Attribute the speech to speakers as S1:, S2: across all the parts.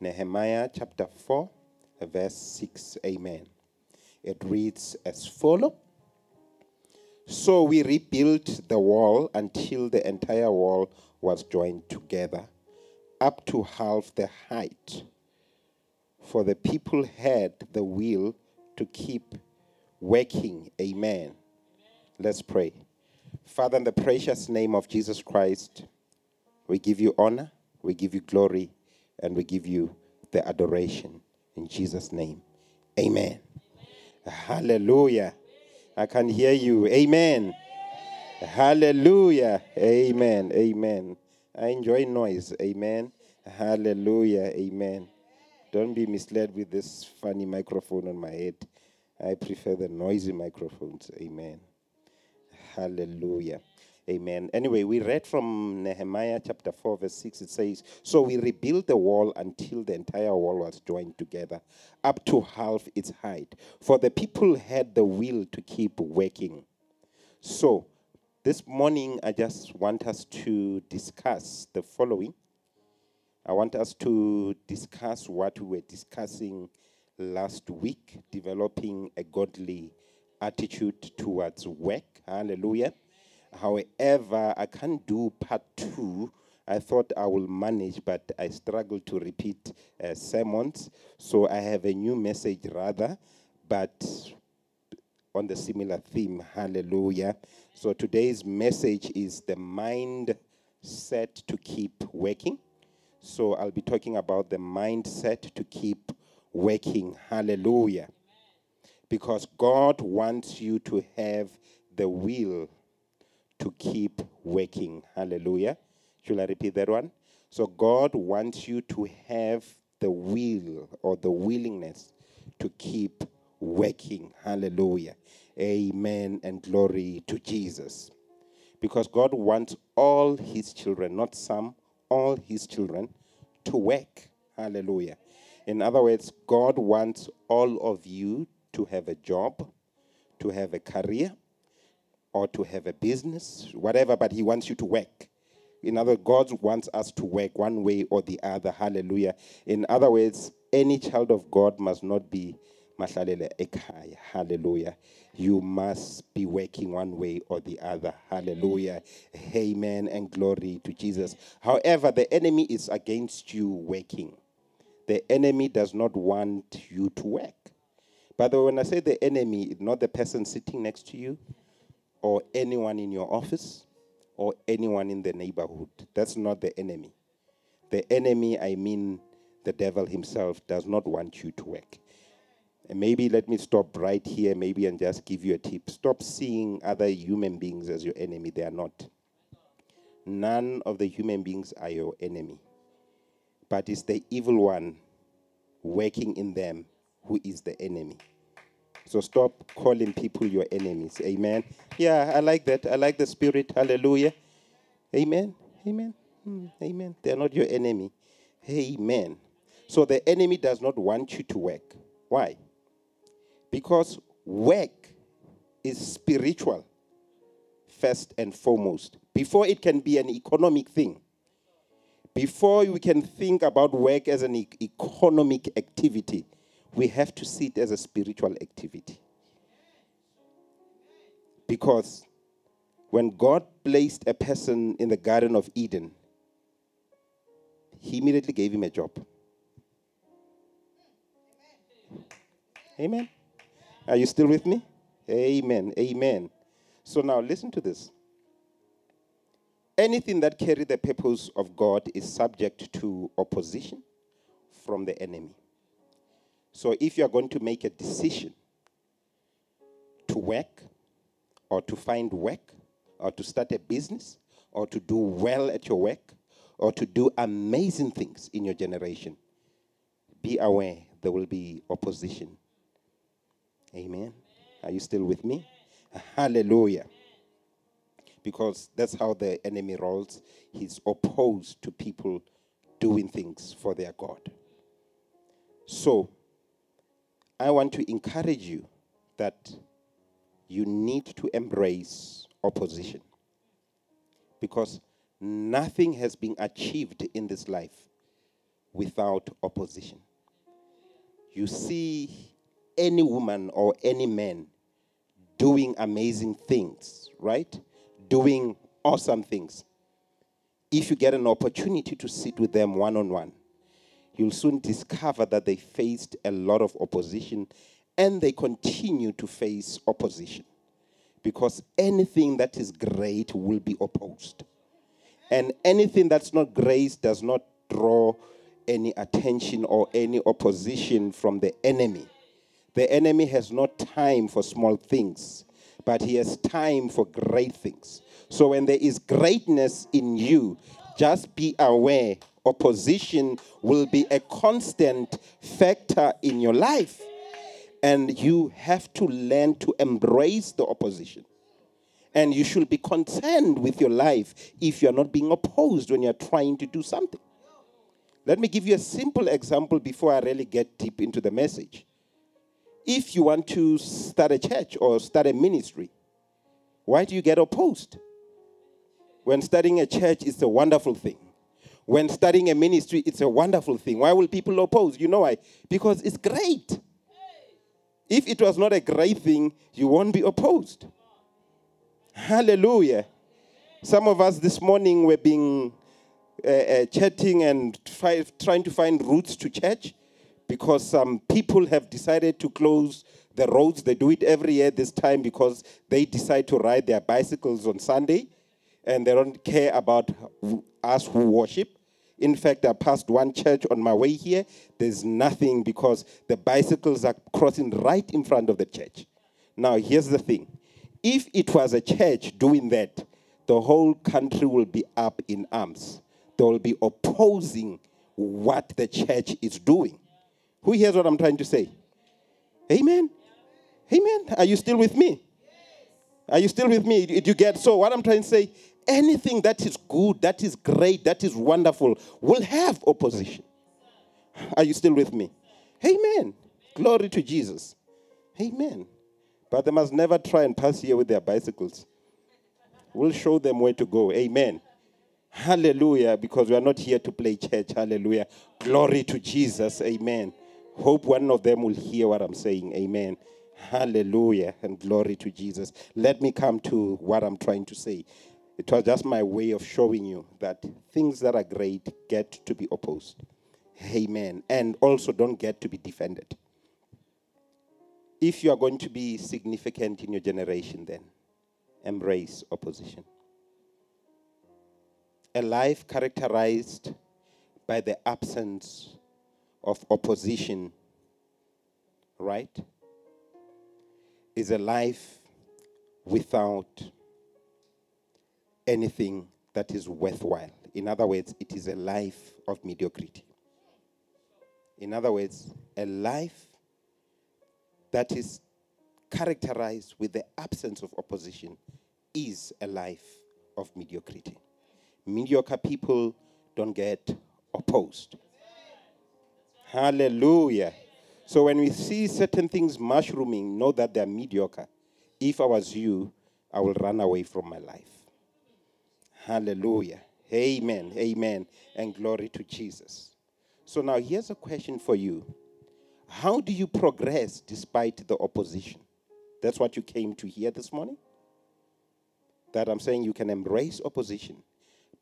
S1: Nehemiah chapter 4, verse 6. Amen. It reads as follow. So we rebuilt the wall until the entire wall was joined together, up to half the height. For the people had the will to keep working. Amen. Let's pray. Father, in the precious name of Jesus Christ, we give you honor, we give you glory, and we give you the adoration. In Jesus' name, amen. amen. Hallelujah. I can hear you. Amen. amen. Hallelujah. Amen. Amen. I enjoy noise. Amen. Hallelujah. Amen. Don't be misled with this funny microphone on my head. I prefer the noisy microphones. Amen. Hallelujah. Amen. Anyway, we read from Nehemiah chapter 4, verse 6. It says, So we rebuilt the wall until the entire wall was joined together, up to half its height. For the people had the will to keep working. So, this morning, I just want us to discuss the following. I want us to discuss what we were discussing last week, developing a godly attitude towards work. Hallelujah. However, I can't do part two. I thought I will manage, but I struggle to repeat uh, sermons. So I have a new message rather, but on the similar theme. Hallelujah. So today's message is the mind set to keep working. So I'll be talking about the mindset to keep working. Hallelujah. Because God wants you to have the will to keep working. Hallelujah. Should I repeat that one? So, God wants you to have the will or the willingness to keep working. Hallelujah. Amen and glory to Jesus. Because God wants all his children, not some, all his children to work. Hallelujah. In other words, God wants all of you to have a job, to have a career, or to have a business, whatever, but He wants you to work. In other words, God wants us to work one way or the other. Hallelujah. In other words, any child of God must not be mahlalele ekhaya. Hallelujah. You must be working one way or the other. Hallelujah. Amen and glory to Jesus. However, the enemy is against you working. The enemy does not want you to work. By the way, when I say the enemy, not the person sitting next to you, or anyone in your office or anyone in the neighborhood. That's not the enemy. The enemy, I mean the devil himself, does not want you to work. And maybe let me stop right here, maybe, and just give you a tip. Stop seeing other human beings as your enemy. They are not. None of the human beings are your enemy. But it's the evil one working in them who is the enemy. So stop calling people your enemies. Amen. Yeah, I like that. I like the spirit. Hallelujah. Amen. Amen. Mm, amen. They're not your enemy. Amen. So the enemy does not want you to work. Why? Because work is spiritual, first and foremost. Before it can be an economic thing, before we can think about work as an e- economic activity, we have to see it as a spiritual activity. Because when God placed a person in the Garden of Eden, he immediately gave him a job. Amen. Are you still with me? Amen. Amen. So now listen to this. Anything that carries the purpose of God is subject to opposition from the enemy. So if you are going to make a decision to work or to find work or to start a business or to do well at your work or to do amazing things in your generation, be aware there will be opposition. Amen. Are you still with me? Hallelujah. Because that's how the enemy rolls. He's opposed to people doing things for their God. So, I want to encourage you that you need to embrace opposition because nothing has been achieved in this life without opposition. You see any woman or any man doing amazing things, right? Doing awesome things. If you get an opportunity to sit with them one on one, you'll soon discover that they faced a lot of opposition and they continue to face opposition because anything that is great will be opposed. And anything that's not grace does not draw any attention or any opposition from the enemy. The enemy has no time for small things, but he has time for great things. So when there is greatness in you, just be aware opposition will be a constant factor in your life. And you have to learn to embrace the opposition. And you should be content with your life if you're not being opposed when you're trying to do something. Let me give you a simple example before I really get deep into the message. If you want to start a church or start a ministry, why do you get opposed? When starting a church, is a wonderful thing. When starting a ministry, it's a wonderful thing. Why will people oppose? You know why? Because it's great. If it was not a great thing, you won't be opposed. Hallelujah. Some of us this morning were being uh, uh, chatting and fi- trying to find routes to church because some people have decided to close the roads. They do it every year this time because they decide to ride their bicycles on Sunday and they don't care about us who worship. In fact, I passed one church on my way here. There's nothing because the bicycles are crossing right in front of the church. Now, here's the thing if it was a church doing that, the whole country will be up in arms. They will be opposing what the church is doing. Who hears what I'm trying to say? Amen. Amen. Are you still with me? Are you still with me? Did you get so? What I'm trying to say anything that is good, that is great, that is wonderful will have opposition. Are you still with me? Amen. Glory to Jesus. Amen. But they must never try and pass here with their bicycles. We'll show them where to go. Amen. Hallelujah. Because we are not here to play church. Hallelujah. Glory to Jesus. Amen. Hope one of them will hear what I'm saying. Amen. Hallelujah. And glory to Jesus. Let me come to what I'm trying to say. It was just my way of showing you that things that are great get to be opposed. Amen. And also don't get to be defended. If you are going to be significant in your generation, then embrace opposition. A life characterized by the absence of opposition, right, is a life without anything that is worthwhile. In other words, it is a life of mediocrity. In other words, a life that is characterized with the absence of opposition is a life of mediocrity. Mediocre people don't get opposed. Hallelujah. So when we see certain things mushrooming, know that they're mediocre. If I was you, I will run away from my life. Hallelujah. Amen. Amen. And glory to Jesus. So now here's a question for you. How do you progress despite the opposition? That's what you came to hear this morning? That I'm saying you can embrace opposition,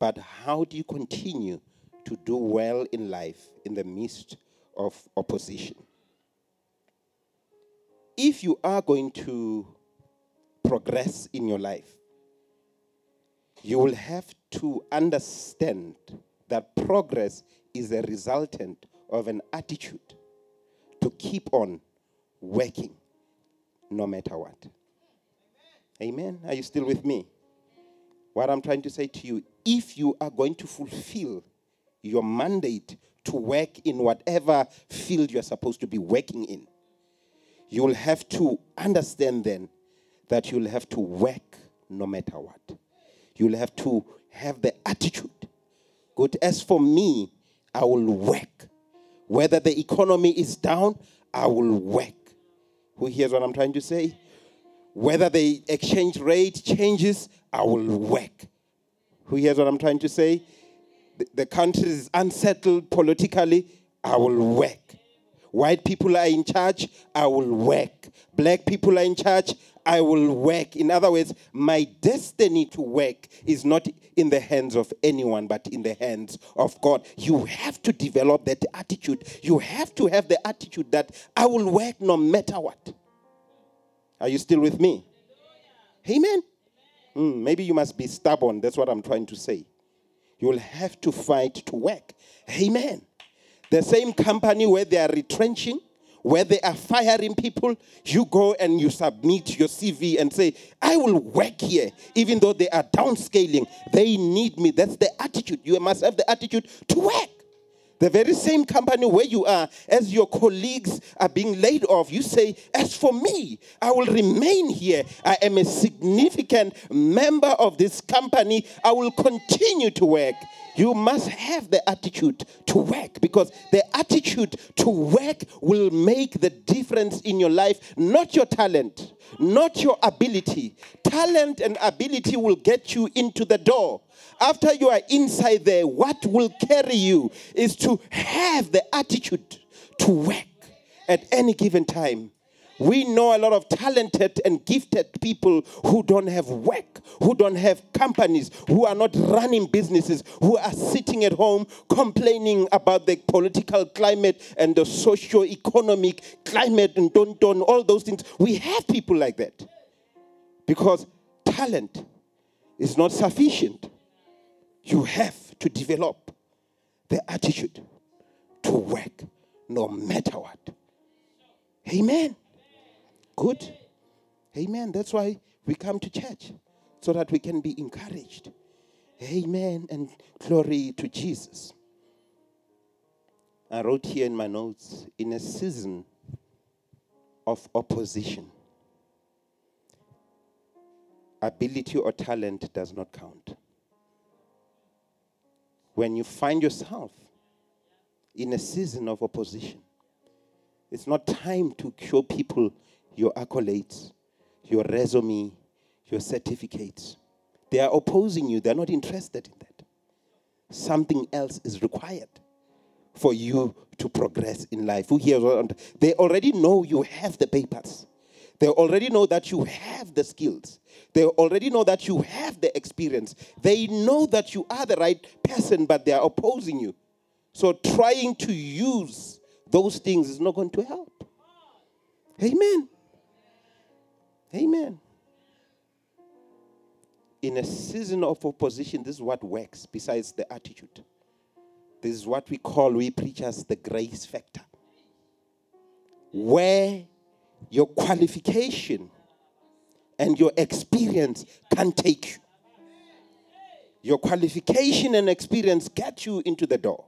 S1: but how do you continue to do well in life in the midst of opposition? If you are going to progress in your life, you will have to understand that progress is a resultant of an attitude to keep on working no matter what. Amen. Are you still with me? What I'm trying to say to you if you are going to fulfill your mandate to work in whatever field you're supposed to be working in, you will have to understand then that you'll have to work no matter what. You'll have to have the attitude. Good. As for me, I will work. Whether the economy is down, I will work. Who hears what I'm trying to say? Whether the exchange rate changes, I will work. Who hears what I'm trying to say? the, country is unsettled politically, I will work. White people are in charge, I will work. Black people are in charge, I will work. In other words, my destiny to work is not in the hands of anyone, but in the hands of God. You have to develop that attitude. You have to have the attitude that I will work no matter what. Are you still with me? Amen. Mm, maybe you must be stubborn. That's what I'm trying to say. You will have to fight to work. Amen. The same company where they are retrenching, where they are firing people, you go and you submit your CV and say, I will work here, even though they are downscaling. They need me. That's the attitude. You must have the attitude to work. The very same company where you are, as your colleagues are being laid off, you say, As for me, I will remain here. I am a significant member of this company. I will continue to work. You must have the attitude to work because the attitude to work will make the difference in your life, not your talent, not your ability. Talent and ability will get you into the door. After you are inside there, what will carry you is to have the attitude to work at any given time. We know a lot of talented and gifted people who don't have work, who don't have companies, who are not running businesses, who are sitting at home complaining about the political climate and the socio-economic climate and don't don't all those things. We have people like that. Because talent is not sufficient. You have to develop the attitude to work no matter what. Amen. Good. Amen. That's why we come to church, so that we can be encouraged. Amen. And glory to Jesus. I wrote here in my notes in a season of opposition, ability or talent does not count. When you find yourself in a season of opposition, it's not time to show people your accolades, your resume, your certificates. They are opposing you, they're not interested in that. Something else is required for you to progress in life. Who here? They already know you have the papers. They already know that you have the skills. They already know that you have the experience. They know that you are the right person, but they are opposing you. So trying to use those things is not going to help. Amen. Amen. In a season of opposition, this is what works besides the attitude. This is what we call, we preachers, the grace factor. Where your qualification and your experience can take you. Your qualification and experience get you into the door.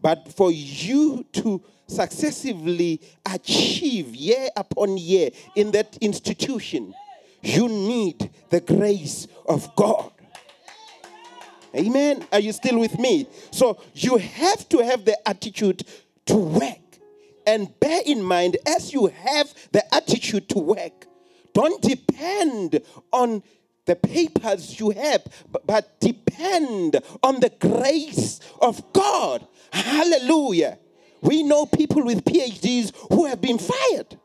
S1: But for you to successively achieve year upon year in that institution, you need the grace of God. Amen. Are you still with me? So you have to have the attitude to work. And bear in mind, as you have the attitude to work, don't depend on the papers you have, but depend on the grace of God. Hallelujah. We know people with PhDs who have been fired.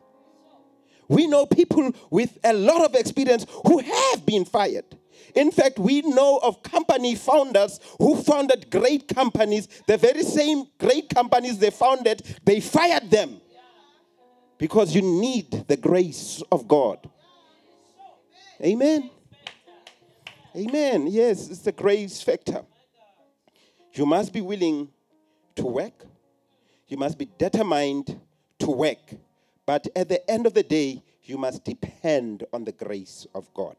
S1: We know people with a lot of experience who have been fired. In fact, we know of company founders who founded great companies, the very same great companies they founded, they fired them. Because you need the grace of God. Amen. Amen. Yes, it's the grace factor. You must be willing to work. You must be determined to work. But at the end of the day, you must depend on the grace of God.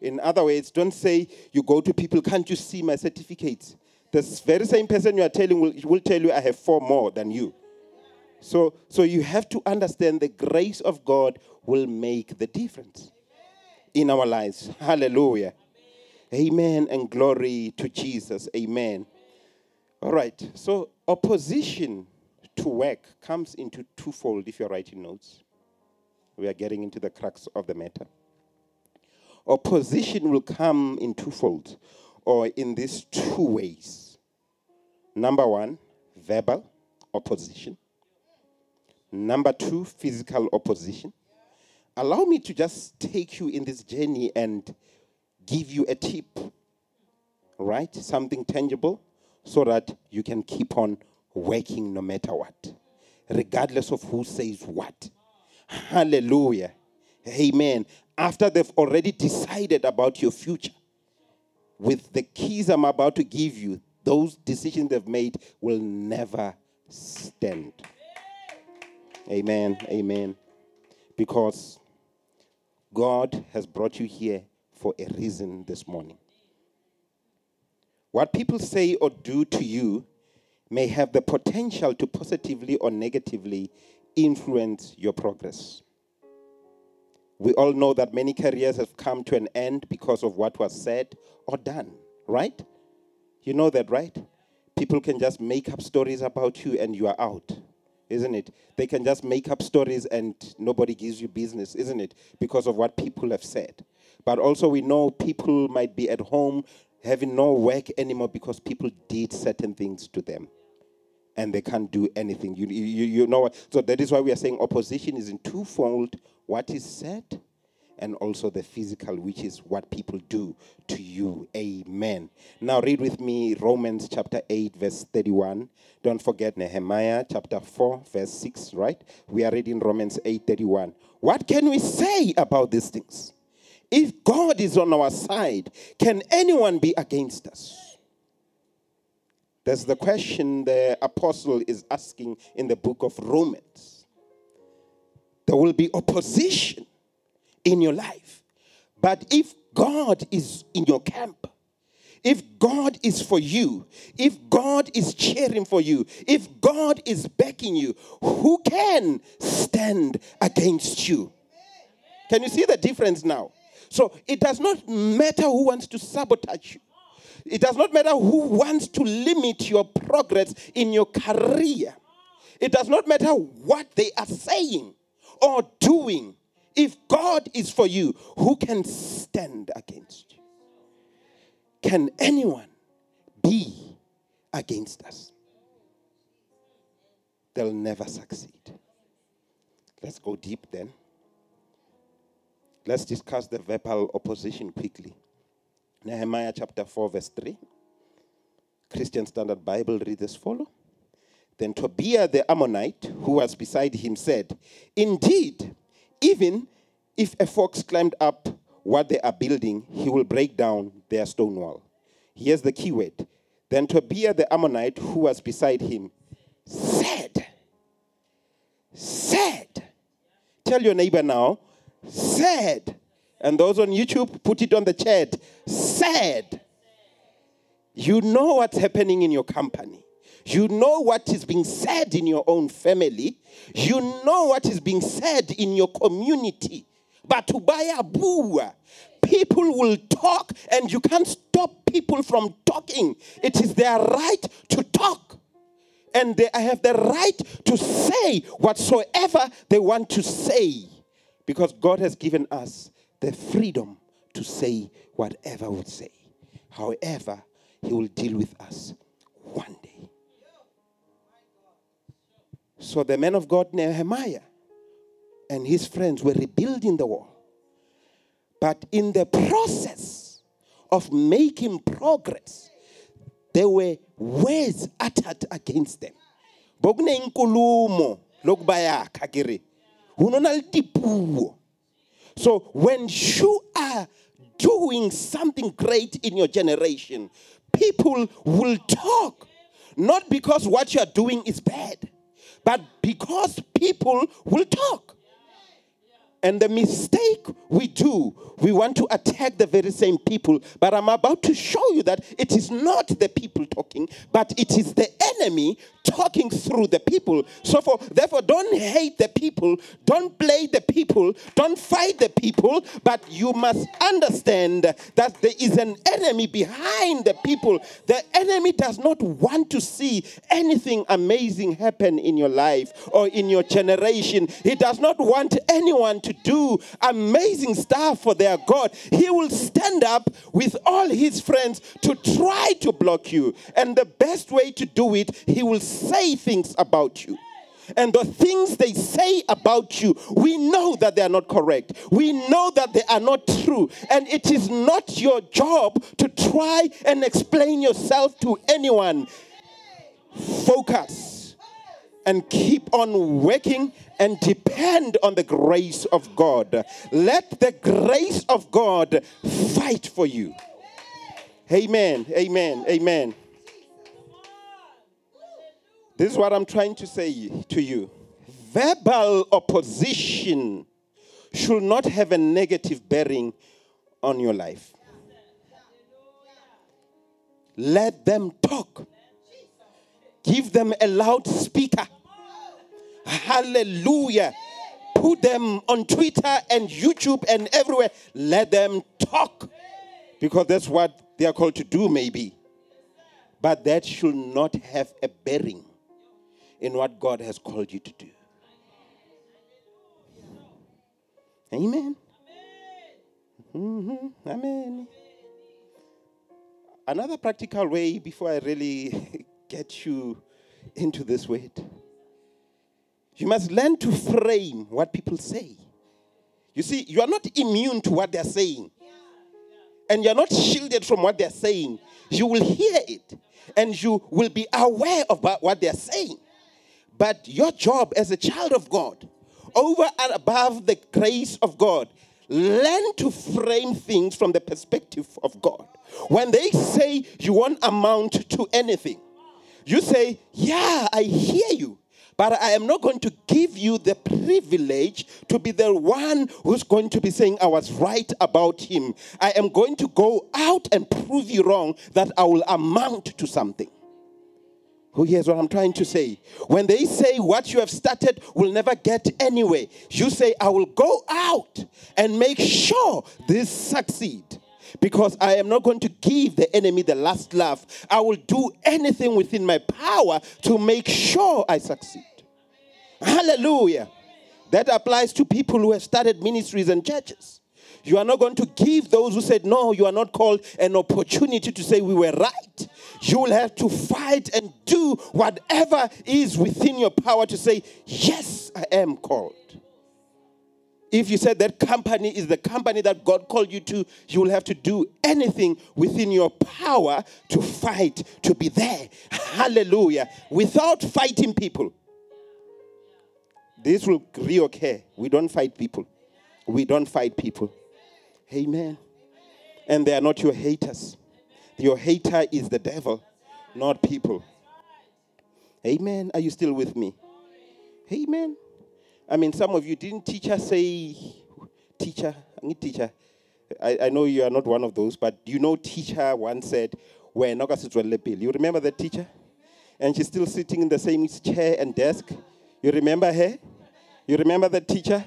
S1: In other words, don't say you go to people, can't you see my certificates? The very same person you are telling will, will tell you, I have four more than you. So, so you have to understand the grace of God will make the difference in our lives. Hallelujah. Amen and glory to Jesus. Amen. All right. So opposition to work comes into twofold if you're writing notes. We are getting into the crux of the matter. Opposition will come in twofold or in these two ways. Number one, verbal opposition. Number two, physical opposition. Allow me to just take you in this journey and give you a tip, right? Something tangible so that you can keep on working no matter what, regardless of who says what. Hallelujah. Amen. After they've already decided about your future, with the keys I'm about to give you, those decisions they've made will never stand. Amen. Amen. Because God has brought you here for a reason this morning. What people say or do to you may have the potential to positively or negatively influence your progress. We all know that many careers have come to an end because of what was said or done, right? You know that, right? People can just make up stories about you and you are out, isn't it? They can just make up stories and nobody gives you business, isn't it? Because of what people have said. But also, we know people might be at home having no work anymore because people did certain things to them and they can't do anything. You, you, you know what? So that is why we are saying opposition is in twofold what is said and also the physical, which is what people do to you. Amen. Now read with me Romans chapter 8, verse 31. Don't forget Nehemiah chapter 4, verse 6, right? We are reading Romans 8, 31. What can we say about these things? If God is on our side, can anyone be against us? That's the question the apostle is asking in the book of Romans. There will be opposition in your life. But if God is in your camp, if God is for you, if God is cheering for you, if God is backing you, who can stand against you? Can you see the difference now? So it does not matter who wants to sabotage you. It does not matter who wants to limit your progress in your career. It does not matter what they are saying or doing. If God is for you, who can stand against you? Can anyone be against us? They'll never succeed. Let's go deep then. Let's discuss the verbal opposition quickly. Nehemiah chapter 4, verse 3. Christian Standard Bible reads as follow. Then Tobiah the Ammonite, who was beside him, said, Indeed, even if a fox climbed up what they are building, he will break down their stone wall. Here's the key word. Then Tobiah the Ammonite, who was beside him, said, said, tell your neighbor now, said, and those on YouTube, put it on the chat. Said. You know what's happening in your company. You know what is being said in your own family. You know what is being said in your community. But to buy a boo, people will talk and you can't stop people from talking. It is their right to talk. And they have the right to say whatsoever they want to say. Because God has given us the freedom to say whatever we say. However, He will deal with us one So the man of God, Nehemiah, and his friends were rebuilding the wall. But in the process of making progress, there were words uttered against them. Bokune inkulumo so when you are doing something great in your generation, people will talk. Not because what you are doing is bad, but because people will talk. And the mistake we do, we want to attack the very same people. But I'm about to show you that it is not the people talking, but it is the enemy talking through the people. So for therefore, don't hate the people, don't blame the people, don't fight the people, but you must understand that there is an enemy behind the people. The enemy does not want to see anything amazing happen in your life or in your generation. He does not want anyone to to do amazing stuff for their God, he will stand up with all his friends to try to block you. And the best way to do it, he will say things about you. And the things they say about you, we know that they are not correct. We know that they are not true. And it is not your job to try and explain yourself to anyone. Focus and keep on working and depend on the grace of God. Let the grace of God fight for you. Amen. Amen. Amen. This is what I'm trying to say to you. Verbal opposition should not have a negative bearing on your life. Let them talk. Give them a loudspeaker. Hallelujah. Put them on Twitter and YouTube and everywhere. Let them talk. Because that's what they are called to do, maybe. But that should not have a bearing in what God has called you to do. Amen. Mm-hmm. Amen. Another practical way before I really get you into this word. You must learn to frame what people say. You see, you are not immune to what they're saying. And you're not shielded from what they're saying. You will hear it and you will be aware of what they're saying. But your job as a child of God, over and above the grace of God, learn to frame things from the perspective of God. When they say you won't amount to anything, you say, Yeah, I hear you. But I am not going to give you the privilege to be the one who's going to be saying I was right about him. I am going to go out and prove you wrong that I will amount to something. Who hears what I'm trying to say? When they say what you have started will never get anywhere, you say, I will go out and make sure this succeed. Because I am not going to give the enemy the last laugh. I will do anything within my power to make sure I succeed. Hallelujah. That applies to people who have started ministries and churches. You are not going to give those who said, No, you are not called an opportunity to say we were right. You will have to fight and do whatever is within your power to say, Yes, I am called. If you said that company is the company that God called you to, you will have to do anything within your power to fight, to be there. Hallelujah. Without fighting people. This will reoccur. We don't fight people. We don't fight people. Amen. And they are not your haters. Your hater is the devil, not people. Amen. Are you still with me? Amen. I mean, some of you didn't teacher say, teacher, I need teacher. I, I know you are not one of those, but you know, teacher once said, where You remember that teacher? And she's still sitting in the same chair and desk. You remember her? You remember that teacher?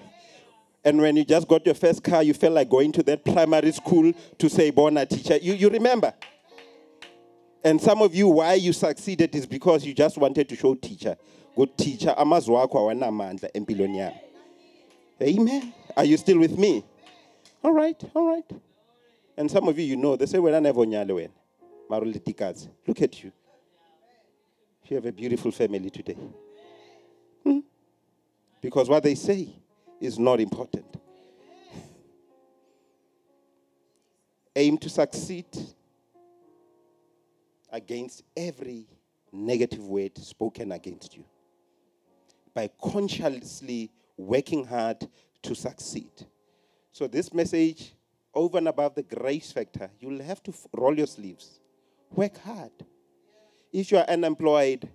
S1: And when you just got your first car, you felt like going to that primary school to say, Bona teacher. You, you remember? And some of you, why you succeeded is because you just wanted to show teacher. Good teacher, amazwi akho awanamandla empilweni yami. Amen. Are you still with me? All right, all right. And some of you, you know, they say, wena never nyale wena. Marulitikazi. Look at you. You have a beautiful family today. Because what they say is not important. Aim to succeed against every negative word spoken against you by consciously working hard to succeed. So, this message, over and above the grace factor, you'll have to roll your sleeves, work hard. If you are unemployed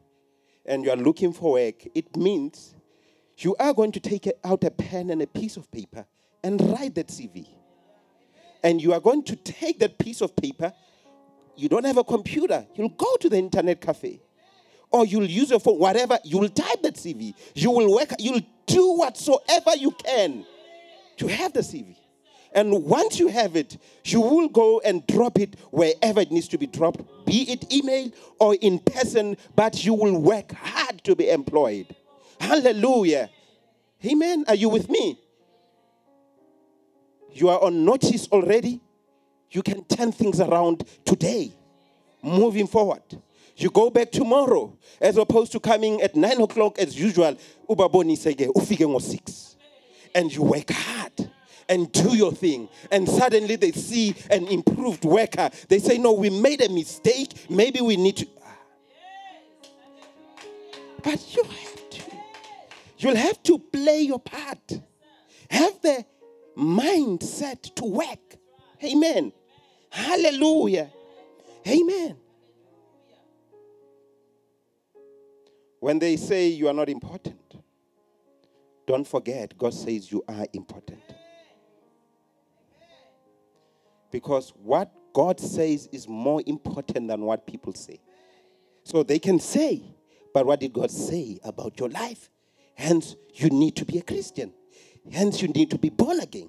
S1: and you are looking for work, it means you are going to take out a pen and a piece of paper and write that CV. And you are going to take that piece of paper. You don't have a computer, you'll go to the internet cafe or you'll use your phone, whatever, you'll type that CV. You will work, you'll do whatsoever you can to have the CV. And once you have it, you will go and drop it wherever it needs to be dropped, be it email or in person, but you will work hard to be employed. Hallelujah. Amen. Are you with me? You are on notice already. You can turn things around today, moving forward. You go back tomorrow, as opposed to coming at nine o'clock as usual. Ubaboni sege ufike ngo six, and you work hard and do your thing. And suddenly they see an improved worker. They say, "No, we made a mistake. Maybe we need to." Ah. But you have. You'll have to play your part. Have the mindset to work. Amen. Hallelujah. Amen. When they say you are not important, don't forget God says you are important. Because what God says is more important than what people say. So they can say, but what did God say about your life? Hence, you need to be a Christian. Hence, you need to be born again.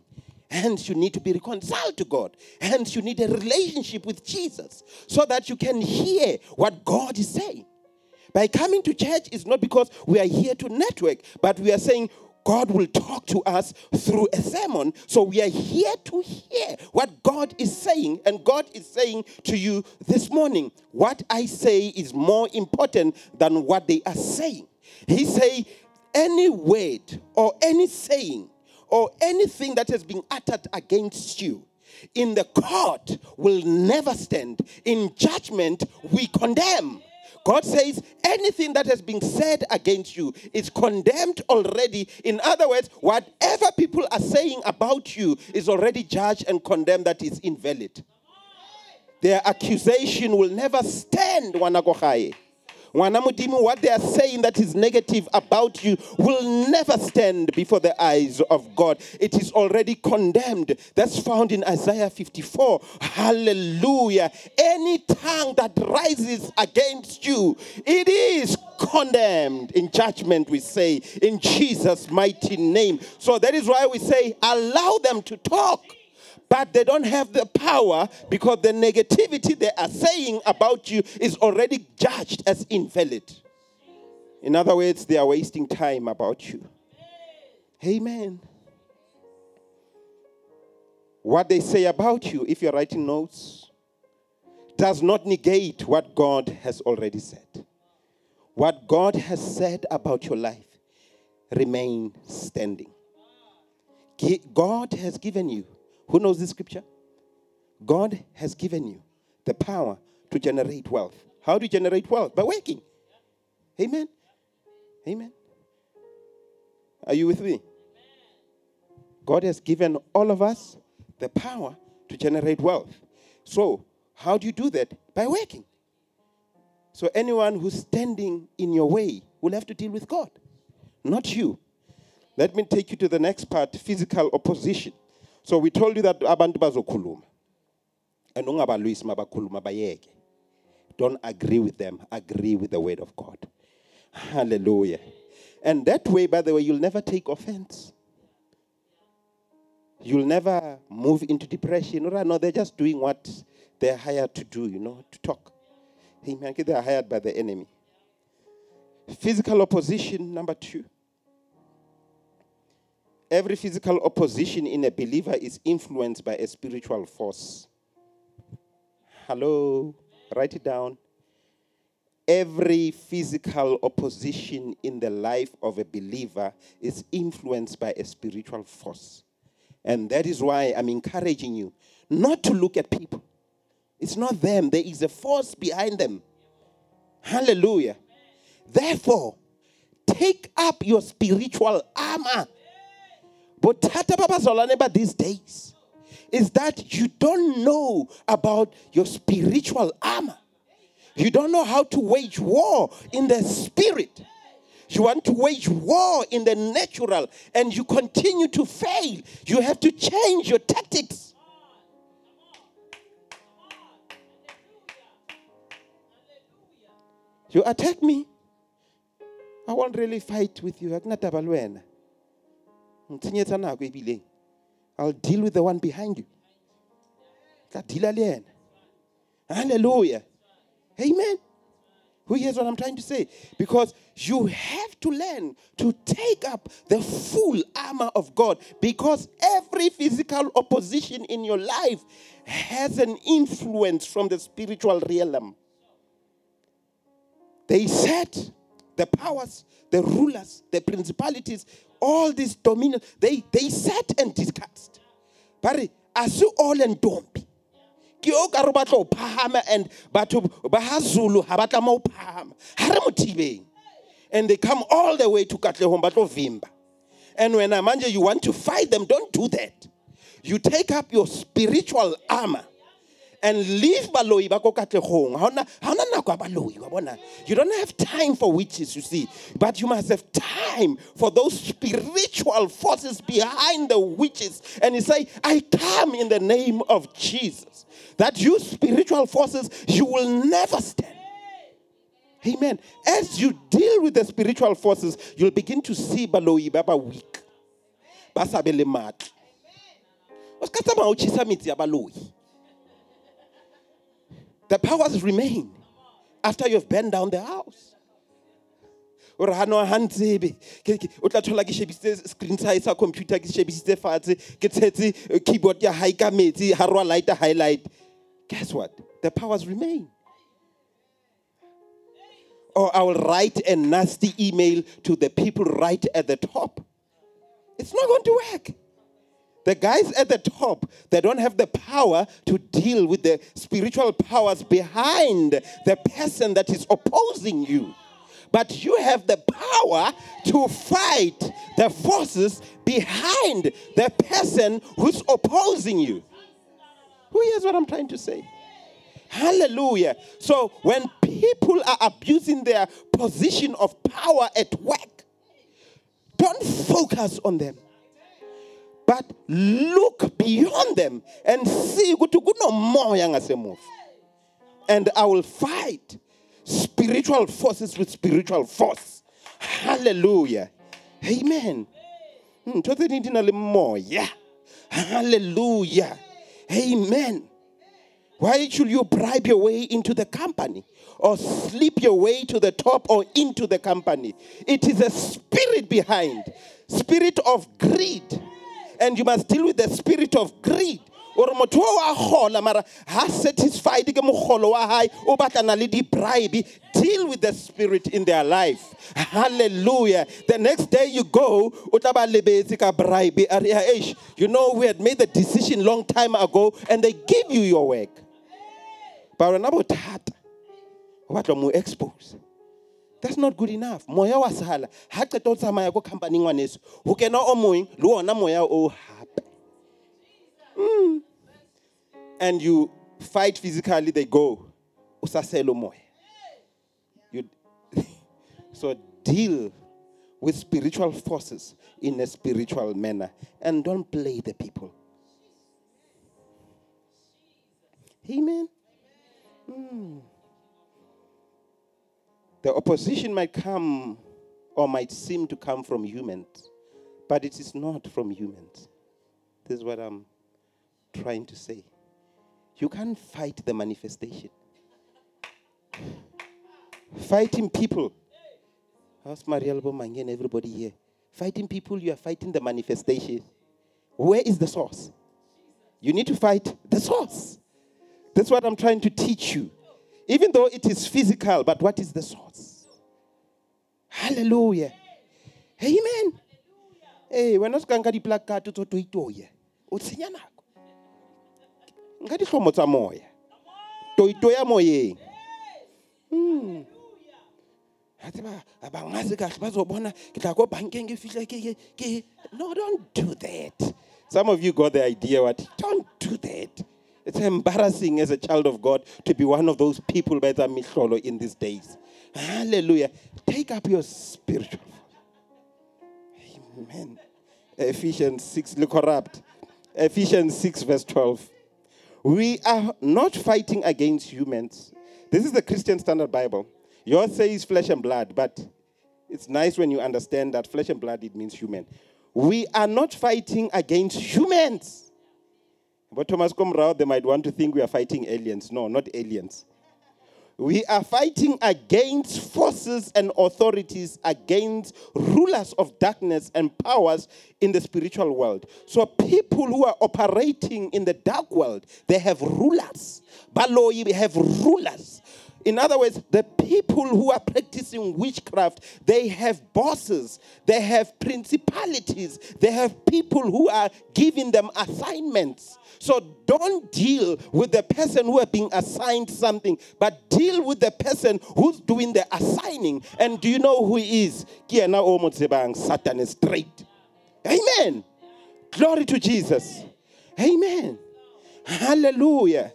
S1: Hence, you need to be reconciled to God. Hence, you need a relationship with Jesus so that you can hear what God is saying. By coming to church is not because we are here to network, but we are saying God will talk to us through a sermon. So we are here to hear what God is saying. And God is saying to you this morning, what I say is more important than what they are saying. He say, any word or any saying or anything that has been uttered against you in the court will never stand. In judgment, we condemn. God says anything that has been said against you is condemned already. In other words, whatever people are saying about you is already judged and condemned that is invalid. Their accusation will never stand, Wanagohaye. Wanamudimi, what they are saying that is negative about you will never stand before the eyes of God. It is already condemned. That's found in Isaiah 54. Hallelujah. Any tongue that rises against you, it is condemned in judgment, we say, in Jesus' mighty name. So that is why we say, allow them to talk but they don't have the power because the negativity they are saying about you is already judged as invalid. In other words, they are wasting time about you. Amen. What they say about you, if you're writing notes, does not negate what God has already said. What God has said about your life remain standing. God has given you who knows this scripture? God has given you the power to generate wealth. How do you generate wealth? By working. Amen. Amen. Are you with me? God has given all of us the power to generate wealth. So, how do you do that? By working. So, anyone who's standing in your way will have to deal with God, not you. Let me take you to the next part physical opposition. So we told you that abantu bazokhuluma. And ungabalwisi mabakhuluma bayeke. Don't agree with them, agree with the word of God. Hallelujah. And that way, by the way, you'll never take offense. You'll never move into depression. No, no, they're just doing what they're hired to do, you know, to talk. They're hired by the enemy. Physical opposition, number two. Every physical opposition in a believer is influenced by a spiritual force. Hello? Write it down. Every physical opposition in the life of a believer is influenced by a spiritual force. And that is why I'm encouraging you not to look at people. It's not them, there is a force behind them. Hallelujah. Therefore, take up your spiritual armor but Tata these days is that you don't know about your spiritual armor. You don't know how to wage war in the spirit. You want to wage war in the natural and you continue to fail. You have to change your tactics. You attack me. I won't really fight with you. I'll deal with the one behind you. Hallelujah. Amen. Who hears what I'm trying to say? Because you have to learn to take up the full armor of God because every physical opposition in your life has an influence from the spiritual realm. They said the powers, the rulers, the principalities, all these dominions, they, they sat and discussed. But as you all and don't be ka re batla o and batho ba ha zulu and they come all the way to katlehong ba tlo vimba. And when manje you want to fight them don't do that. You take up your spiritual armor and leave baloi ba katlehong. You don't have time for witches you see. But you must have time for those spiritual forces behind the witches. And he say i come in the name of jesus that you spiritual forces you will never stand. Amen. As you deal with the spiritual forces you'll begin to see baloi ba ba weak. Ba sa be le matla o ska baloi the powers remain after you've burned down the house. o re gano ga ntsebe o tla thola ke shebisitse screen size sa computer ke shebisitse fatshe ke tshetse uh, keyboard ya hae ka metsi ga rwa light highlight guess what the powers remain or I will write a nasty email to the people right at the top. It's not going to work. The guys at the top, they don't have the power to deal with the spiritual powers behind the person that is opposing you. But you have the power to fight the forces behind the person who's opposing you. Who hears what I'm trying to say? Hallelujah. So when people are abusing their position of power at work, don't focus on them but look beyond them and see and I will fight spiritual forces with spiritual force. Hallelujah. Amen. Hmm, Hallelujah. Amen. Why should you bribe your way into the company or slip your way to the top or into the company? It is a spirit behind, spirit of greed and you must deal with the spirit of greed. Gore motho o a gola mara ha satisfied ke mogolo wa hae o batlana le di-bribe deal with the spirit in their life. Hallelujah. The next day you go o tla ba lebetse ka bribe. A re you know we had made the decision long time ago and they give you your work. But wena bothata o batla mo expose that's not good enough. Moya wa sala. Ha qeta o tsamaya ko company ngwaneso ho kena o mong le moya o hape. Mm. and you fight physically they go. O sa you so deal with spiritual forces in a spiritual manner. And don't play the people. Amen. Mm. The opposition might come or might seem to come from humans, but it is not from humans. This is what I'm trying to say. You can't fight the manifestation. Fighting people. How's Mariel and everybody here? Fighting people, you are fighting the manifestation. Where is the source? You need to fight the source. That's what I'm trying to teach you. Even though it is physical, but what is the source? Hallelujah. Amen. Hey, ka nka diplakate tso toitoye o tshenya nako nka ditlhomo tsa moya toitoya moyeng hmm. a tseba banga se kahle ba bona ke tla ko bankeng ke fitlha ke no don't do that some of you got the idea what don't do that it's embarrassing as a child of God to be one of those people by the mihlolo in these days. Hallelujah. Take up your spiritual. Amen. Ephesians 6, look corrupt. Ephesians 6, verse 12. We are not fighting against humans. This is the Christian Standard Bible. Yours says flesh and blood, but it's nice when you understand that flesh and blood, it means human. We are not fighting against humans. But Thomas Comrade, they might want to think we are fighting aliens. No, not aliens. We are fighting against forces and authorities, against rulers of darkness and powers in the spiritual world. So, people who are operating in the dark world, they have rulers. Baloi have rulers. In other words, the people who are practicing witchcraft, they have bosses, they have principalities, they have people who are giving them assignments. So don't deal with the person who are being assigned something, but deal with the person who's doing the assigning. And do you know who he is? Satan is straight. Amen. Glory to Jesus. Amen. Hallelujah.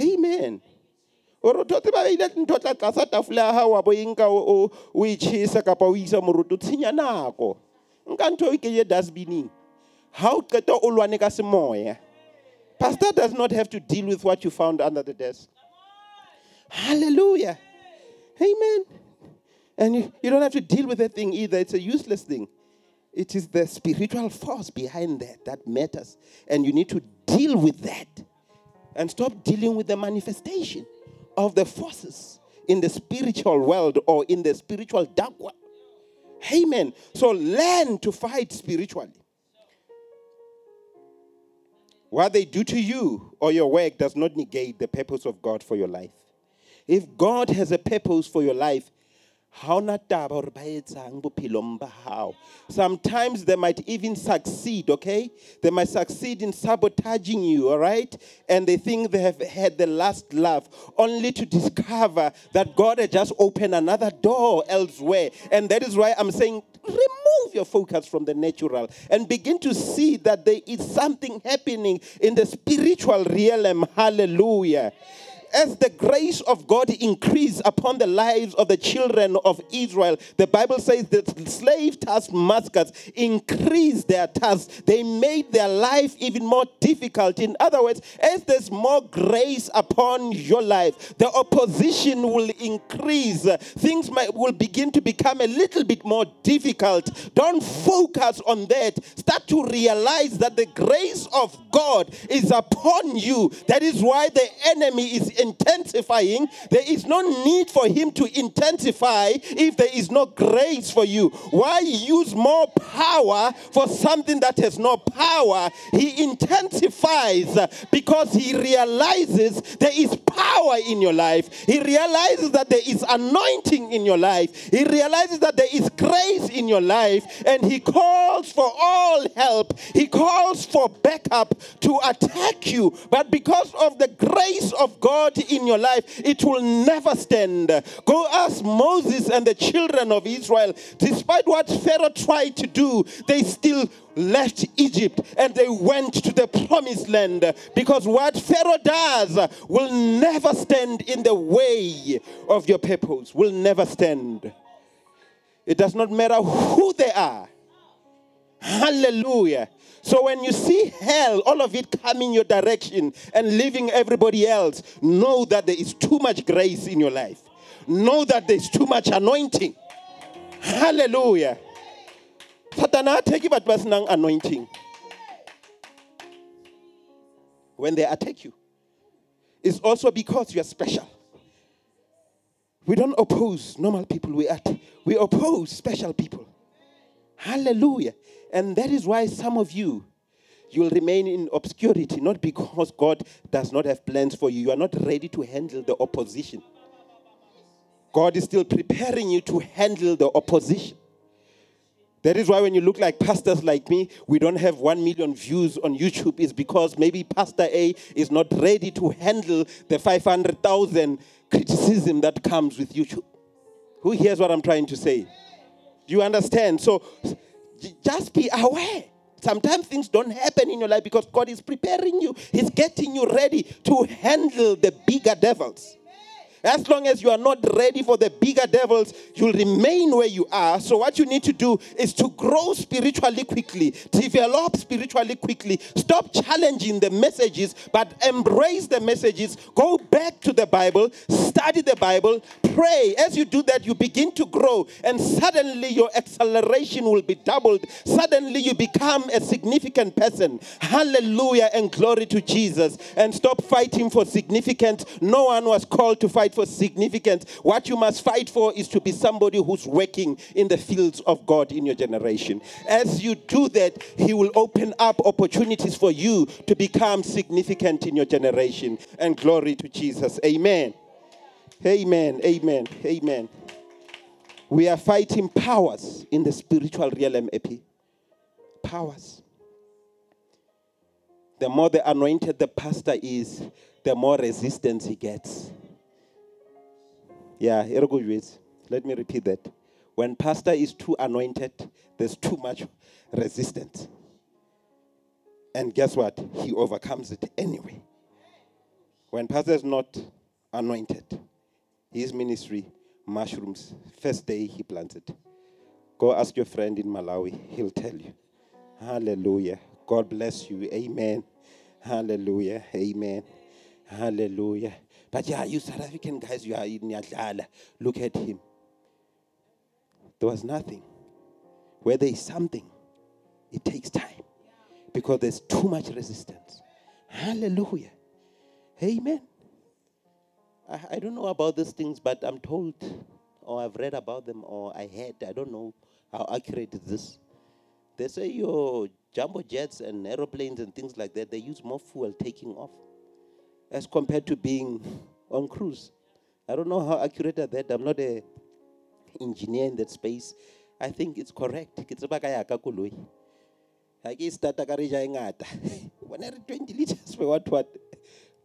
S1: Amen. Ore tho tseba ile ntho tla tlasa tafole ya gago wa bo enka o e chesa kapa o isa moroto tshenya nako. Nka ntho o kenye dustbining ga o qeta o lwane ka semoya. Pastor does not have to deal with what you found under the desk. Hallelujah. Amen. And you, you don't have to deal with that thing either. It's a useless thing. It is the spiritual force behind that that matters. And you need to deal with that. And stop dealing with the manifestation of the forces in the spiritual world or in the spiritual dark world. Amen. So learn to fight spiritually. What they do to you or your work does not negate the purpose of God for your life. If God has a purpose for your life, Sometimes they might even succeed, okay? They might succeed in sabotaging you, all right? And they think they have had the last laugh, only to discover that God had just opened another door elsewhere. And that is why I'm saying, remove your focus from the natural and begin to see that there is something happening in the spiritual realm. Hallelujah as the grace of God increased upon the lives of the children of Israel, the Bible says that slave taskmasters increased their tasks. They made their life even more difficult. In other words, as there's more grace upon your life, the opposition will increase. Things might, will begin to become a little bit more difficult. Don't focus on that. Start to realize that the grace of God is upon you. That is why the enemy is intensifying, there is no need for him to intensify if there is no grace for you. Why use more power for something that has no power? He intensifies because he realizes there is power in your life. He realizes that there is anointing in your life. He realizes that there is grace in your life and he calls for all help. He calls for backup to attack you. But because of the grace of God in your life, it will never stand. Go ask Moses and the children of Israel, despite what Pharaoh tried to do, they still left Egypt and they went to the promised land because what Pharaoh does will never stand in the way of your purpose, will never stand. It does not matter who they are. Hallelujah. So when you see hell, all of it coming your direction and leaving everybody else, know that there is too much grace in your life. Know that there's too much anointing. Hallelujah. Satana take you but nang anointing. When they attack you, it's also because you are special. We don't oppose normal people, we, at, we oppose special people. Hallelujah. And that is why some of you, you will remain in obscurity, not because God does not have plans for you. You are not ready to handle the opposition. God is still preparing you to handle the opposition. That is why when you look like pastors like me, we don't have 1 million views on YouTube, is because maybe Pastor A is not ready to handle the 500,000 criticism that comes with YouTube. Who hears what I'm trying to say? Do you understand? So just be aware. Sometimes things don't happen in your life because God is preparing you. He's getting you ready to handle the bigger devils. As long as you are not ready for the bigger devils, you'll remain where you are. So, what you need to do is to grow spiritually quickly, develop spiritually quickly. Stop challenging the messages, but embrace the messages. Go back to the Bible, study the Bible, pray. As you do that, you begin to grow, and suddenly your acceleration will be doubled. Suddenly, you become a significant person. Hallelujah and glory to Jesus. And stop fighting for significance. No one was called to fight fight for significance. What you must fight for is to be somebody who's working in the fields of God in your generation. As you do that, He will open up opportunities for you to become significant in your generation. And glory to Jesus. Amen. Amen. Amen. Amen. We are fighting powers in the spiritual realm, Epi. Powers. The more the anointed the pastor is, the more resistance he gets. Yeah, reads. let me repeat that. When pastor is too anointed, there's too much resistance. And guess what? He overcomes it anyway. When pastor is not anointed, his ministry, mushrooms, first day he planted. Go ask your friend in Malawi, he'll tell you. Hallelujah. God bless you. Amen. Hallelujah. Amen. Hallelujah. But yeah, you South African guys, you are in Yadlala. Look at him. There was nothing. Where there is something, it takes time because there's too much resistance. Hallelujah. Amen. I, I don't know about these things, but I'm told, or I've read about them, or I heard, I don't know how accurate is this. They say your jumbo jets and aeroplanes and things like that, they use more fuel taking off as compared to being on cruise. I don't know how accurate are that. I'm not a engineer in that space. I think it's correct. Ke tseba ka ya ka koloi. Ha ke starta ka re ja ngata. When I 20 liters for what what.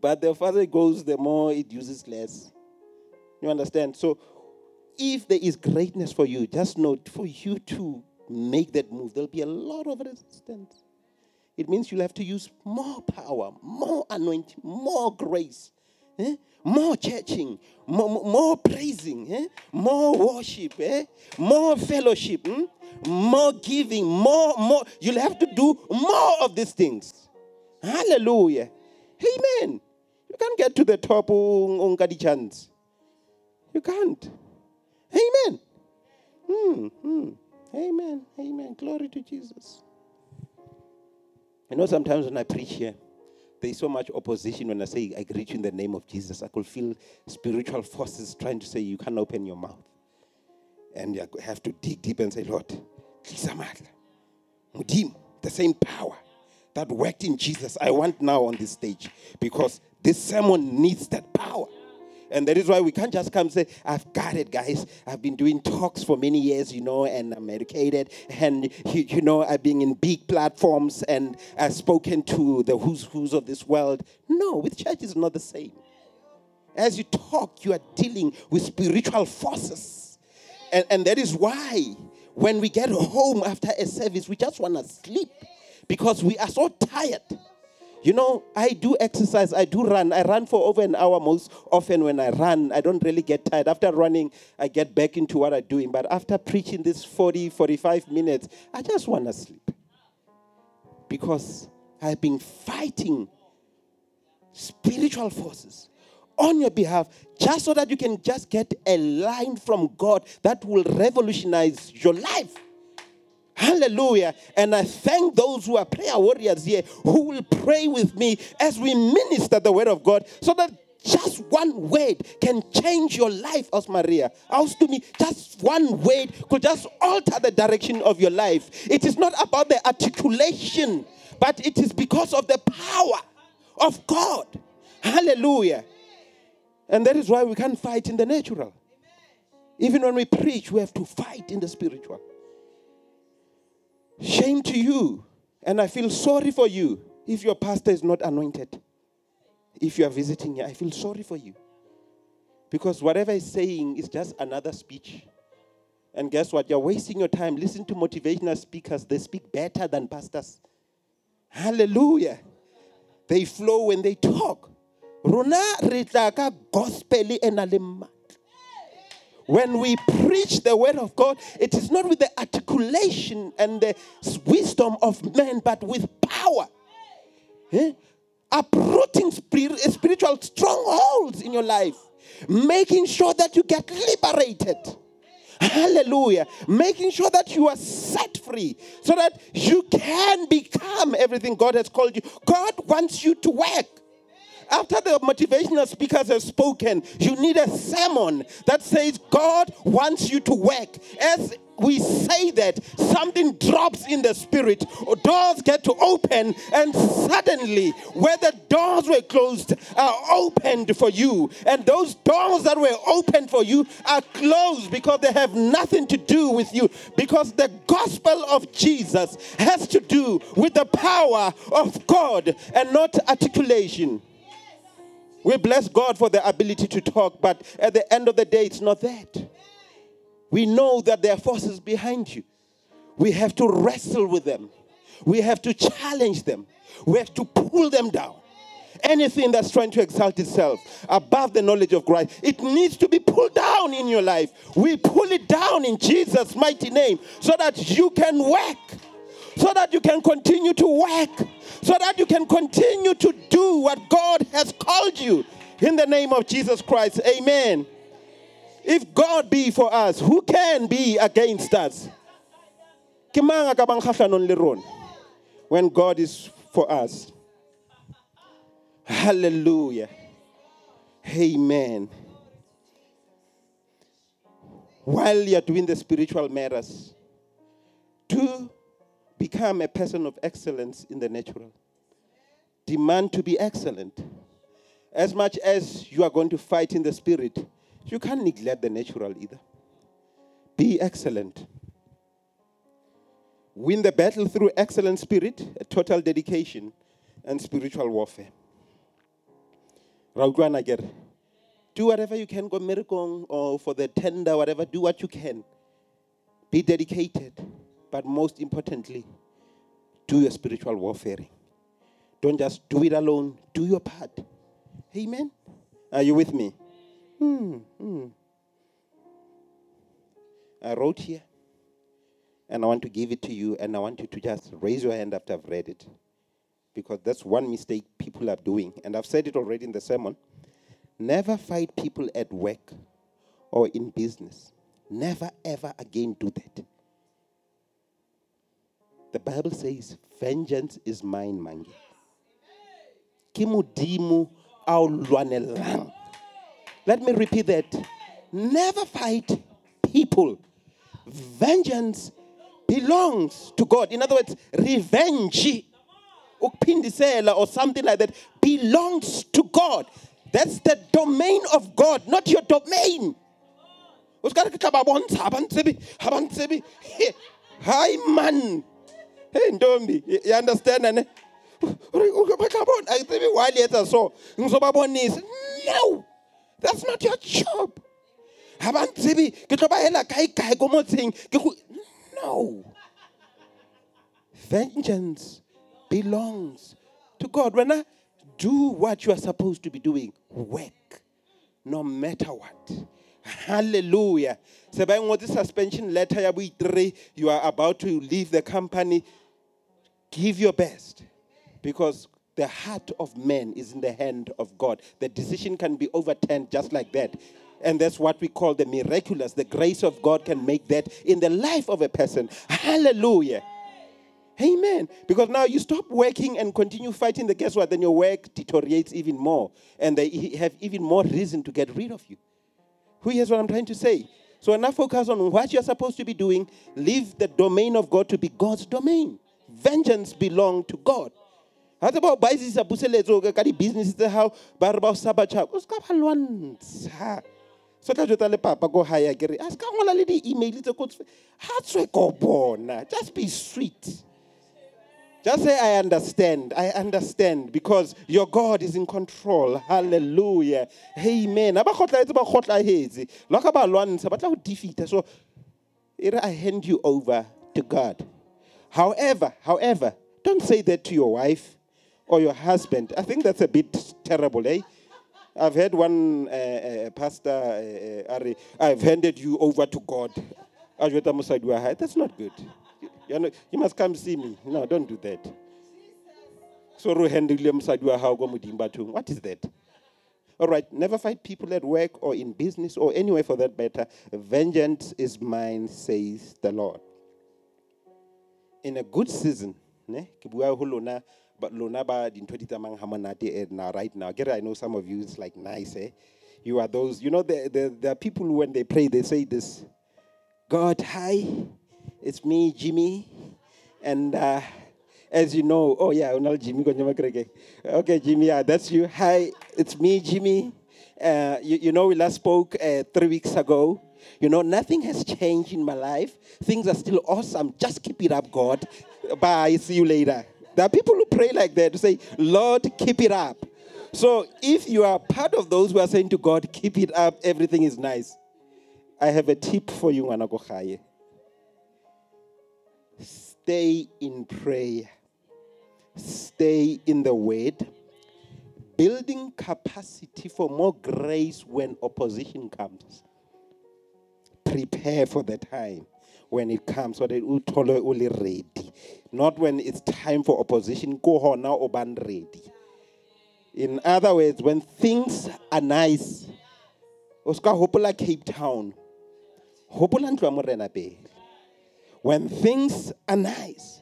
S1: But the further it goes, the more it uses less. You understand? So if there is greatness for you, just note for you to make that move, there'll be a lot of resistance. It means you'll have to use more power, more anointing, more grace, eh? more churching, more, more praising, eh? more worship, eh? more fellowship, hmm? more giving, more, more. You'll have to do more of these things. Hallelujah. Amen. You can't get to the top on chance. You can't. Amen. Hmm, hmm. Amen. Amen. Glory to Jesus. I know sometimes when I preach here, there's so much opposition when I say I greet you in the name of Jesus. I could feel spiritual forces trying to say you can't open your mouth. And you have to dig deep and say, Lord, the same power that worked in Jesus, I want now on this stage because this sermon needs that power. And that is why we can't just come say, I've got it, guys. I've been doing talks for many years, you know, and I'm educated. And, you know, I've been in big platforms and I've spoken to the who's who's of this world. No, with church is not the same. As you talk, you are dealing with spiritual forces. And, and that is why when we get home after a service, we just want to sleep because we are so tired. You know, I do exercise, I do run. I run for over an hour most often when I run. I don't really get tired. After running, I get back into what I'm doing. But after preaching this 40, 45 minutes, I just want to sleep. Because I've been fighting spiritual forces on your behalf just so that you can just get a line from God that will revolutionize your life. Hallelujah. And I thank those who are prayer warriors here who will pray with me as we minister the word of God so that just one word can change your life, as Maria. As to me, just one word could just alter the direction of your life. It is not about the articulation, but it is because of the power of God. Hallelujah. And that is why we can't fight in the natural. Even when we preach, we have to fight in the spiritual. Shame to you. And I feel sorry for you if your pastor is not anointed. If you are visiting here, I feel sorry for you. Because whatever he's saying is just another speech. And guess what? You're wasting your time. Listen to motivational speakers, they speak better than pastors. Hallelujah. They flow when they talk. Rona gospel when we preach the word of God, it is not with the articulation and the wisdom of men, but with power. Eh? Uprooting spiritual strongholds in your life, making sure that you get liberated. Hallelujah. Making sure that you are set free so that you can become everything God has called you. God wants you to work. After the motivational speakers have spoken, you need a sermon that says God wants you to work. As we say that, something drops in the spirit, doors get to open, and suddenly, where the doors were closed, are opened for you. And those doors that were opened for you are closed because they have nothing to do with you. Because the gospel of Jesus has to do with the power of God and not articulation. We bless God for the ability to talk, but at the end of the day, it's not that. We know that there are forces behind you. We have to wrestle with them. We have to challenge them. We have to pull them down. Anything that's trying to exalt itself above the knowledge of Christ, it needs to be pulled down in your life. We pull it down in Jesus' mighty name so that you can work, so that you can continue to work, so that you can continue to do what God has called you in the name of Jesus Christ. Amen. If God be for us, who can be against us? When God is for us. Hallelujah. Amen. While you're doing the spiritual matters, to become a person of excellence in the natural. Demand to be excellent. As much as you are going to fight in the spirit, you can't neglect the natural either. Be excellent. Win the battle through excellent spirit, a total dedication, and spiritual warfare. Do whatever you can, go miracle or for the tender, whatever, do what you can. Be dedicated, but most importantly, do your spiritual warfare. Don't just do it alone, do your part. Amen. Are you with me? Hmm, hmm. I wrote here, and I want to give it to you, and I want you to just raise your hand after I've read it. Because that's one mistake people are doing. And I've said it already in the sermon. Never fight people at work or in business. Never, ever again do that. The Bible says, Vengeance is mine, mangi. Kimudimu au lwanelang. Let me repeat that. Never fight people. Vengeance belongs to God. In other words, revenge or something like that belongs to God. That's the domain of God, not your domain. Hi man. Hey Ndombi, you understand? Why later so. No. That's not your job. No. Vengeance belongs to God. When I do what you are supposed to be doing, work, no matter what. Hallelujah. Sebang what the suspension letter you are about to leave the company. Give your best. Because the heart of man is in the hand of God. The decision can be overturned just like that. And that's what we call the miraculous. The grace of God can make that in the life of a person. Hallelujah. Amen. Because now you stop working and continue fighting, the guess what? Then your work deteriorates even more. And they have even more reason to get rid of you. Who hears what I'm trying to say? So now focus on what you're supposed to be doing. Leave the domain of God to be God's domain. Vengeance belongs to God ga tse bao ba isisa puseletso ka di-business tse gago ba re ba o sabatšhaba o se ka ba lwantsha so tla jotsa le papa ko gae a kere a se ka ngola le di-email tse kotse ga tswe ko bona just be sweet just say, I understand. I understand because your God is in control. Hallelujah. Amen. Aba khotla etse ba khotla hetse. Lo ka ba lwantsha ba tla go defeat. So I hand you over to God. However, however, don't say that to your wife or your husband. I think that's a bit terrible, eh? I've heard one uh, uh, pastor, uh, I've handed you over to God. That's not good. You, you must come see me. No, don't do that. What is that? All right, never fight people at work or in business or anywhere for that matter. Vengeance is mine, says the Lord. In a good season, ne, but lona ba dintho di tsamayang ha monate now right now. Get i know some of you it's like nice eh? You are those you know the, the, there are people who when they pray they say this god hi it's me jimmy. And uh, as you know oh yeah unal jimmy okay jimmy yeah that's you. Hi it's me jimmy. Uh, you, you know we last spoke uh, three weeks ago you know, nothing has changed in my life. Things are still awesome. Just keep it up, God. Bye. See you later. There are people who pray like that to say, Lord, keep it up. So if you are part of those who are saying to God, keep it up, everything is nice. I have a tip for you, Anagochaye. Stay in prayer. Stay in the word. Building capacity for more grace when opposition comes prepare for the time when it comes so that uthole uli ready. Not when it's time for opposition go hona oban ready. In other words when things are nice o ska hopola cape town hopola ntlo morena pele when things are nice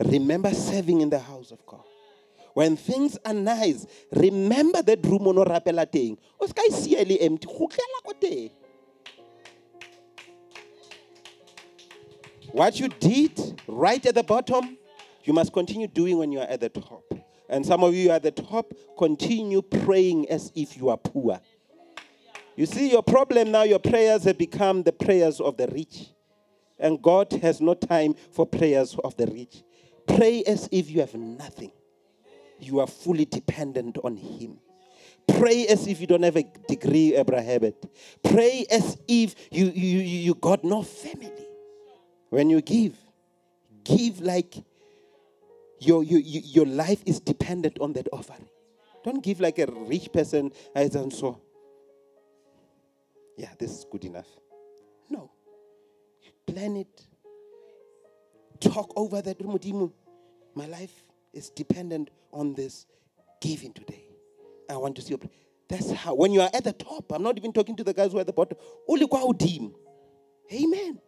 S1: remember serving in the house of god. When things are nice remember that room ono rapela teng o ska e sia le empty What you did right at the bottom, you must continue doing when you are at the top. And some of you at the top, continue praying as if you are poor. You see, your problem now, your prayers have become the prayers of the rich. And God has no time for prayers of the rich. Pray as if you have nothing. You are fully dependent on Him. Pray as if you don't have a degree, Abraham. Pray as if you, you, you got no family. When you give, give like your, your, your life is dependent on that offering. Don't give like a rich person. I done so. Yeah, this is good enough. No. Plan it. Talk over that. My life is dependent on this giving today. I want to see. That's how. When you are at the top, I'm not even talking to the guys who are at the bottom. Amen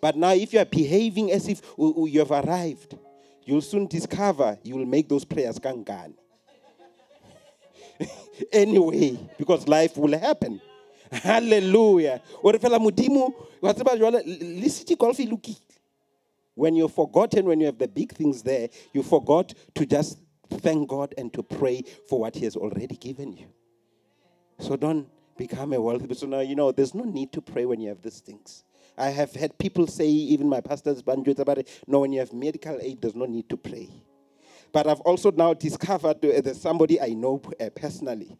S1: but now if you are behaving as if you have arrived you'll soon discover you will make those prayers kankane anyway because life will happen. Hallelujah. When you're forgotten when you have the big things there you forgot to just thank god and to pray for what he has already given you. So don't become a wealthy person. Now, you know, there's no need to pray when you have these things. I have had people say, even my pastors, banjos about it, no, when you have medical aid, there's no need to pray. But I've also now discovered uh, there's somebody I know uh, personally.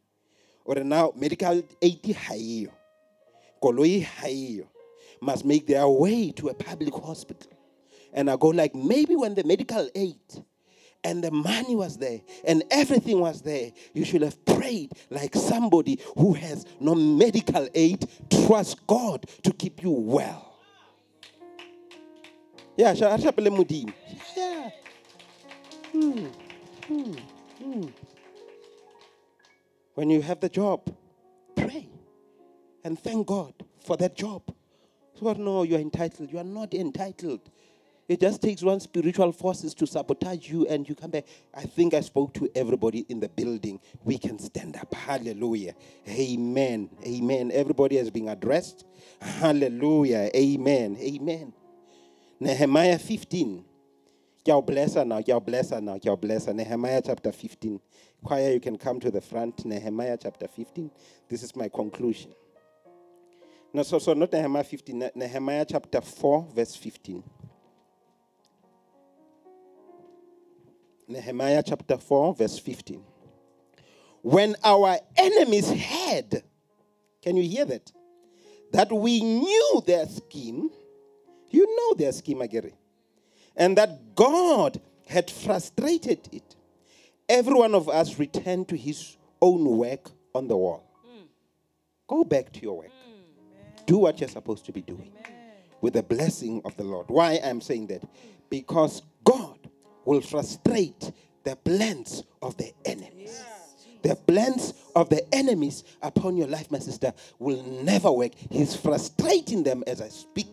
S1: Or now, medical aid high, koloi high, must make their way to a public hospital. And I go like, maybe when the medical aid and the money was there and everything was there, you should have prayed like somebody who has no medical aid. Trust God to keep you well. Yeah, yeah. Hmm. Hmm. Hmm. When you have the job, pray and thank God for that job. So, no, you are entitled. You are not entitled. It just takes one spiritual forces to sabotage you and you come back. I think I spoke to everybody in the building. We can stand up. Hallelujah. Amen. Amen. Everybody has been addressed. Hallelujah. Amen. Amen. Nehemiah 15. Y'all bless her now. Y'all bless her now. Y'all bless her. Nehemiah chapter 15. Choir, you can come to the front. Nehemiah chapter 15. This is my conclusion. No, so, so not Nehemiah 15, Nehemiah chapter 4, verse 15. Nehemiah chapter 4, verse 15. When our enemies heard, can you hear that? That we knew their scheme, you know their scheme, Agere, and that God had frustrated it, every one of us returned to his own work on the wall. Mm. Go back to your work. Mm. Do what you're supposed to be doing Amen. with the blessing of the Lord. Why I'm saying that? Because God will frustrate the plans of the enemies. The plans of the enemies upon your life, my sister, will never work. He's frustrating them as I speak.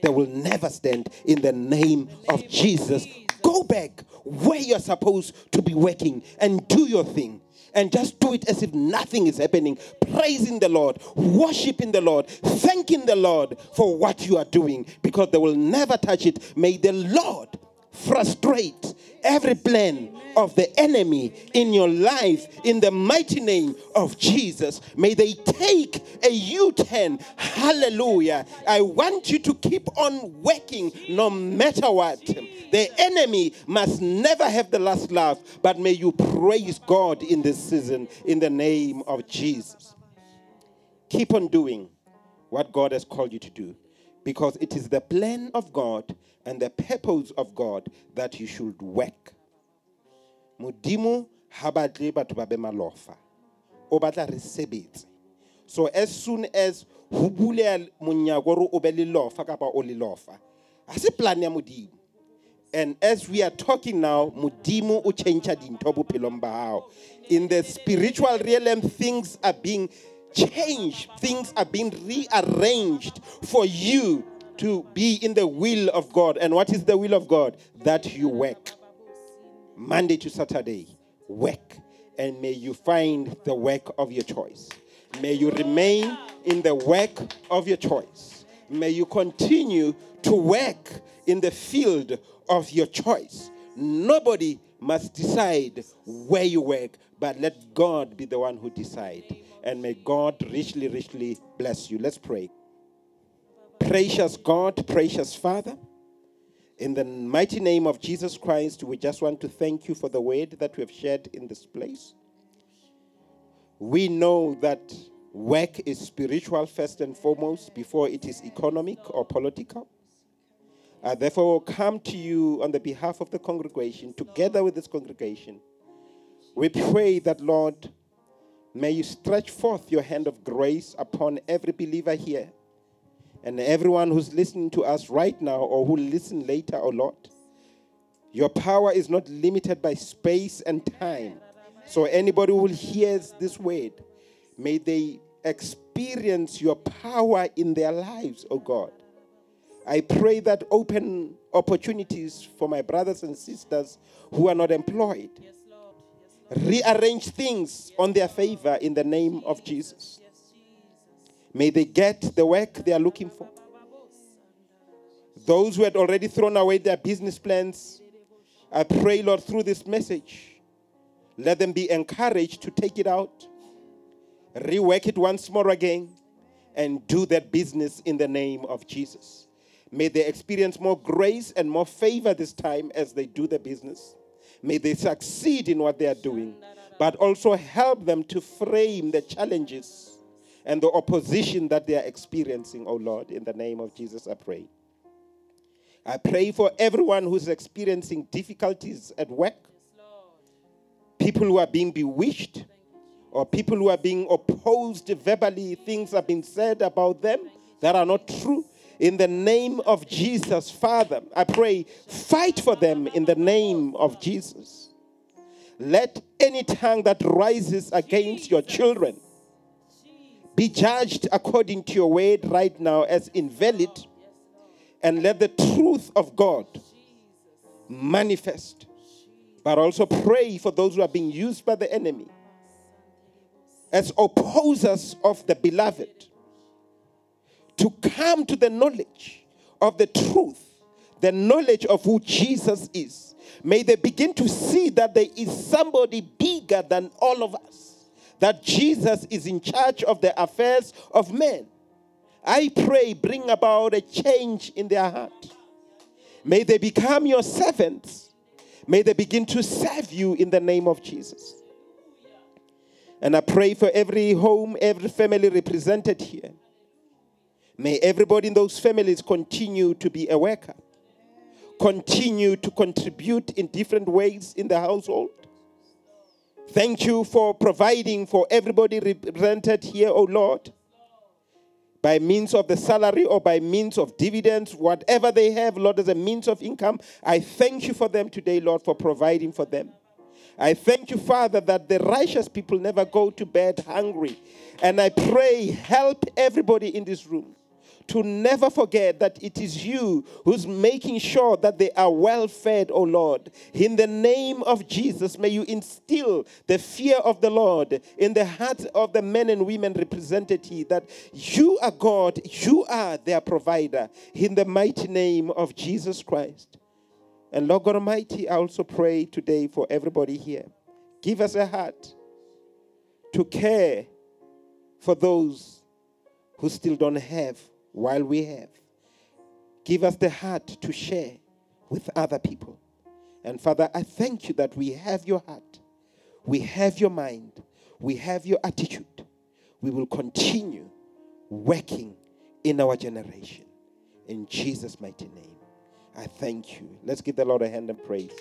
S1: they will never stand in the name of Jesus. Go back where you're supposed to be working and do your thing and just do it as if nothing is happening, praising the Lord, worshiping the Lord, thanking the Lord for what you are doing because they will never touch it. May the Lord frustrate every plan of the enemy in your life in the mighty name of Jesus. May they take a U 10. Hallelujah. I want you to keep on working no matter what. The enemy must never have the last laugh, but may you praise God in this season in the name of Jesus. Keep on doing what God has called you to do because it is the plan of God and the purpose of God that you should work. Modimo ha batle batho ba so as soon as ho buleha monyako lofa kapa o le lofa ha se plan ya modimo. And as we are talking now modimo o change dintho bophelong ba hao. In the spiritual realm things are being changed things are being rearranged for you to be in the will of God and what is the will of God that you work Monday to Saturday, work. And may you find the work of your choice. May you remain in the work of your choice. May you continue to work in the field of your choice. Nobody must decide where you work, but let God be the one who decide. And may God richly, richly bless you. Let's pray. Precious God, precious Father. In the mighty name of Jesus Christ, we just want to thank you for the word that we have shared in this place. We know that work is spiritual first and foremost before it is economic or political. Uh, therefore, we'll come to you on the behalf of the congregation, together with this congregation. We pray that, Lord, may you stretch forth your hand of grace upon every believer here and everyone who's listening to us right now or who listen later or not, your power is not limited by space and time. So anybody who hears this word, may they experience your power in their lives, oh God. I pray that open opportunities for my brothers and sisters who are not employed. Rearrange things on their favor in the name of Jesus. May they get the work they are looking for. Those who had already thrown away their business plans, I pray, Lord, through this message, let them be encouraged to take it out, rework it once more again, and do their business in the name of Jesus. May they experience more grace and more favor this time as they do their business. May they succeed in what they are doing, but also help them to frame the challenges and the opposition that they are experiencing, oh Lord. In the name of Jesus, I pray. I pray for everyone who's experiencing difficulties at work, people who are being bewitched, or people who are being opposed verbally, things have been said about them that are not true. In the name of Jesus, Father, I pray, fight for them in the name of Jesus. Let any tongue that rises against your children be judged according to your word right now as invalid, and let the truth of God manifest. But also pray for those who are being used by the enemy as opposers of the beloved to come to the knowledge of the truth, the knowledge of who Jesus is. May they begin to see that there is somebody bigger than all of us that Jesus is in charge of the affairs of men. I pray, bring about a change in their heart. May they become your servants. May they begin to serve you in the name of Jesus. And I pray for every home, every family represented here. May everybody in those families continue to be a worker, continue to contribute in different ways in the household Thank you for providing for everybody represented here, oh Lord, by means of the salary or by means of dividends, whatever they have, Lord, as a means of income. I thank you for them today, Lord, for providing for them. I thank you, Father, that the righteous people never go to bed hungry. And I pray, help everybody in this room to never forget that it is you who's making sure that they are well fed, O Lord. In the name of Jesus, may you instill the fear of the Lord in the heart of the men and women represented here that you are God, you are their provider. In the mighty name of Jesus Christ. And Lord God Almighty, I also pray today for everybody here. Give us a heart to care for those who still don't have while we have. Give us the heart to share with other people. And Father, I thank you that we have your heart, we have your mind, we have your attitude. We will continue working in our generation. In Jesus' mighty name. I thank you. Let's give the Lord a hand and praise.